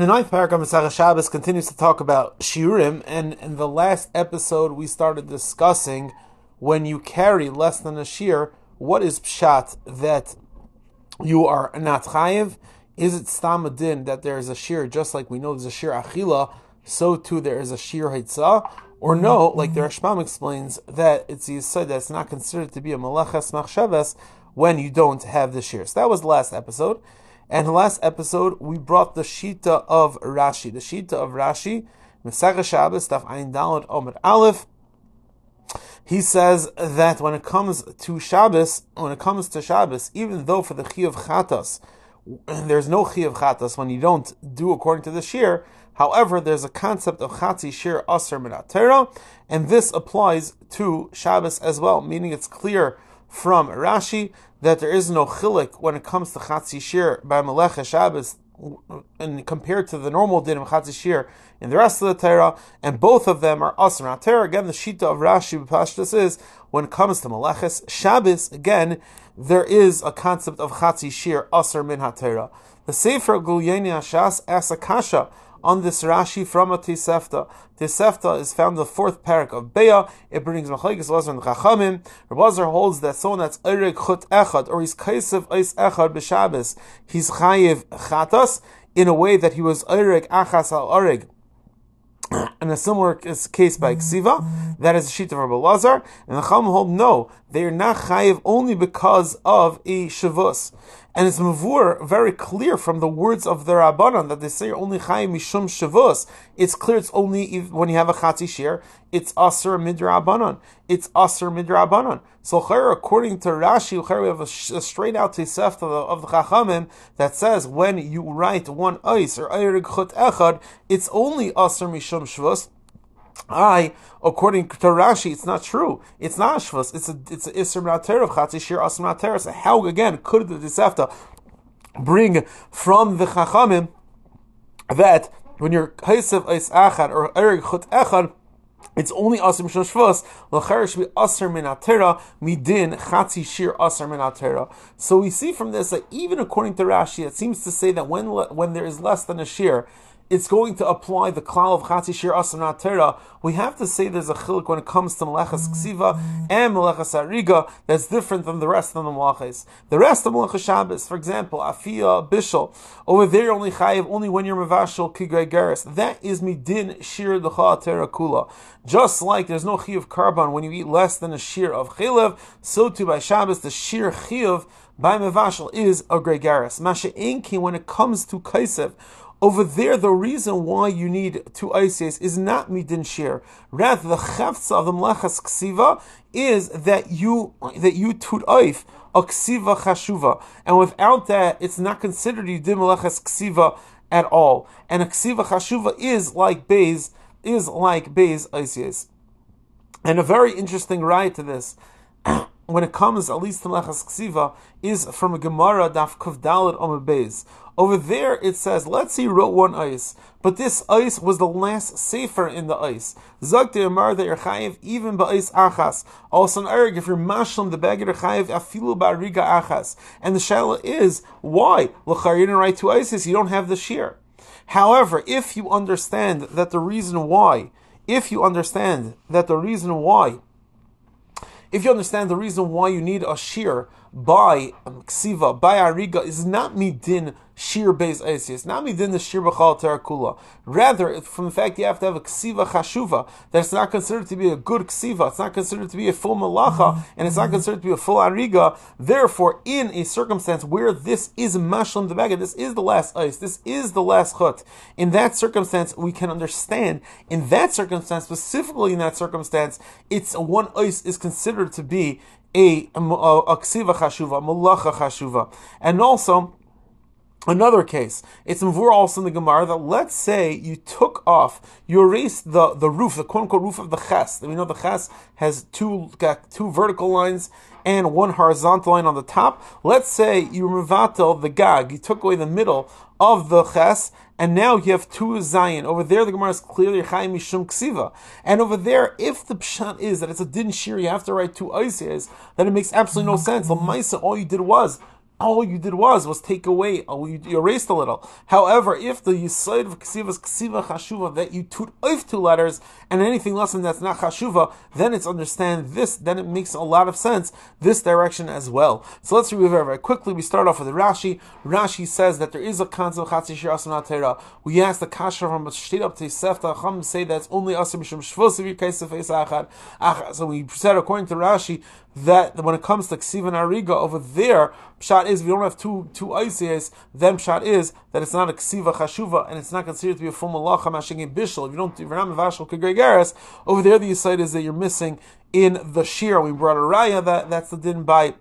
And the ninth paragraph of Masach Shabbos continues to talk about shiurim, and in the last episode we started discussing when you carry less than a shear, what is pshat that you are not chayiv? Is it stamadin that there is a shear, just like we know there's a shear achila, so too there is a shear hitzah? Or no, like the Rashbam explains, that it's said that it's not considered to be a malaches machshavas when you don't have the shear. So that was the last episode. And the last episode, we brought the Shita of Rashi. The Shita of Rashi, Mesach Shabbos, Daf Ein Dalad Omer Aleph. He says that when it comes to Shabbos, when it comes to Shabbos, even though for the Chi of Chatas, there's no Chi of Chatas when you don't do according to the Shir, However, there's a concept of Chatzi Shir Aser Minatera, and this applies to Shabbos as well, meaning it's clear from Rashi that there is no chilik when it comes to Chatzi Shir by Melech Shabbos and compared to the normal din of Chatzi Shir in the rest of the Torah, and both of them are Asr Torah. Again, the Shita of Rashi Pashtas is when it comes to Meleches Shabbos, again, there is a concept of Chatzi Shir Asr Min HaTorah. The Sefer Gilyonei Hashas asks a kasha on this Rashi from a Tisefta. Tisefta is found in the fourth parak of Beah. It brings Machlekes Lazar and Chachamim. Rabazar holds that someone that's Erik Chut Echad, or he's Kaisev Eis Echad B'Shabbos, he's Chayiv Chatas, in a way that he was Erik Achas Al Arig in a similar case by Ksiva, that is a sheet of Rabbi Lazar, and the Chacham hold no, they are not chayiv only because of a shavus. And it's mavur very clear from the words of the Rabbanan that they say only chayim mishum shavus. It's clear it's only when you have a chatzi shir, it's aser midrabanan. It's aser midrabanan. So here, according to Rashi, we have a, straight out tesefta of the Chachamim that says when you write one ice or ayrig chut echad, it's only aser mishum shavus. I, according to Rashi, it's not true. It's not Shvus. It's a it's a Isser Mater of Chatzi Shir Asr. So how again could the Disefta bring from the Chachamim that when you're Kaisev Eis Achad or Erig Chut Echad, it's only aser mishon shvus. L'cher should be aser min midin chatzi shir aser min So we see from this that even according to Rashi, it seems to say that when when there is less than a shir, it's going to apply the klal of Chatzi Shir Asam Tera, we have to say there's a chilik when it comes to Melechas Ksiva and Melechas Ariga that's different than the rest of the Melechas. The rest of Melechas Shabbos, for example, Afia, Bishul, over there only Chayiv, only when you're Mavashal Kigrei Geras. That is Midin Shir Decha Tera Kula. Just like there's no Chiv Karban when you eat less than a Shir of Chilev, so too by Shabbos, the Shir Chiv by Mavashal is a Gregaris. Masha Inki, when it comes to Kaisev, over there, the reason why you need two ices is not midin shir. Rather, the chefza of the mlechas ksiva is that you that you tut oif a ksiva chashuva, and without that, it's not considered you did mlechas ksiva at all. And a ksiva chashuva is like beis is like beis ices. And a very interesting right to this. When it comes, at least to Mlechas Ksiva, is from a Gemara, Daf Kuf Dalit Beis. Over there it says, let's see, wrote one ice, but this ice was the last safer in the ice. Zagte Amar that you're chayiv even ice achas. Also an erg, if you're mashlam the bag you're chayiv afilu ba'riga achas. And the shala is, why? L'char, you didn't write two ices, you don't have the shear. However, if you understand that the reason why, if you understand that the reason why, if you understand the reason why you need a shear by um, ksiva, by ariga, is not midin shir beis eisius, not midin the shir b'chal terakula. Rather, from the fact you have to have a ksiva chashuva, that it's not considered to be a good ksiva, it's not considered to be a full malacha, and it's not considered to be a full ariga. Therefore, in a circumstance where this is mashlam the bag, this is the last ice, this is the last chut. In that circumstance, we can understand. In that circumstance, specifically in that circumstance, it's one ice is considered to be a, a, a ksiva chashuva, malacha chashuva, and also Another case, it's mvur also in the Gemara that let's say you took off, you erased the, the roof, the quote unquote roof of the ches. We know the ches has two got two vertical lines and one horizontal line on the top. Let's say you revatel the gag, you took away the middle of the ches, and now you have two zayin. Over there, the Gemara is clearly chayim mishum ksiva, and over there, if the pshat is that it's a din shir, you have to write two ices, then it makes absolutely no sense. The ma'isa, all you did was all you did was was take away, oh, you, you erased a little. However, if the yisoid of ksiva is ksiva chashuva that you toot oif two letters and anything less than that's not chashuva, then it's understand this. Then it makes a lot of sense this direction as well. So let's review very, very quickly. We start off with Rashi. Rashi says that there is a concept of chatzishir. We ask the kasha from state up to sefta chum say that's only asim mishum shvosiv yikaisef achad. So we said according to Rashi that when it comes to Ksiva and Ariga over there, Pshat is, we don't have two two ICS, then Pshat is that it's not a Ksiva Chashuva and it's not considered to be a full Malacha Mashing Bishul. If you don't, if you're not Mavashal Kegregaris, over there the site is that you're missing in the Shir. We brought a Raya that that's the din by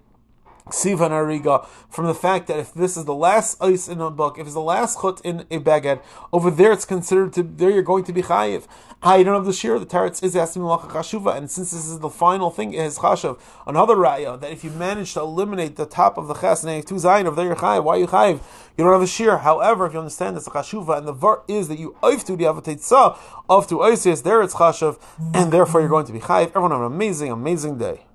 Ksiva and Ariga, from the fact that if this is the last ice in a book, if it's the last chut in a bagad, over there it's considered to, there you're going to be chayiv. I don't have the shir, the teretz is asking chashuva, and since this is the final thing, it is chashuv. Another raya, that if you manage to eliminate the top of the ches, and two zayin, over there you're chayiv, why are you chayiv? You don't have a shir. However, if you understand it's a chashuva, and the var is that you oif to the avatetza of to oisis, there it's chashuv, and therefore you're going to be chayiv. Everyone have an amazing, amazing day.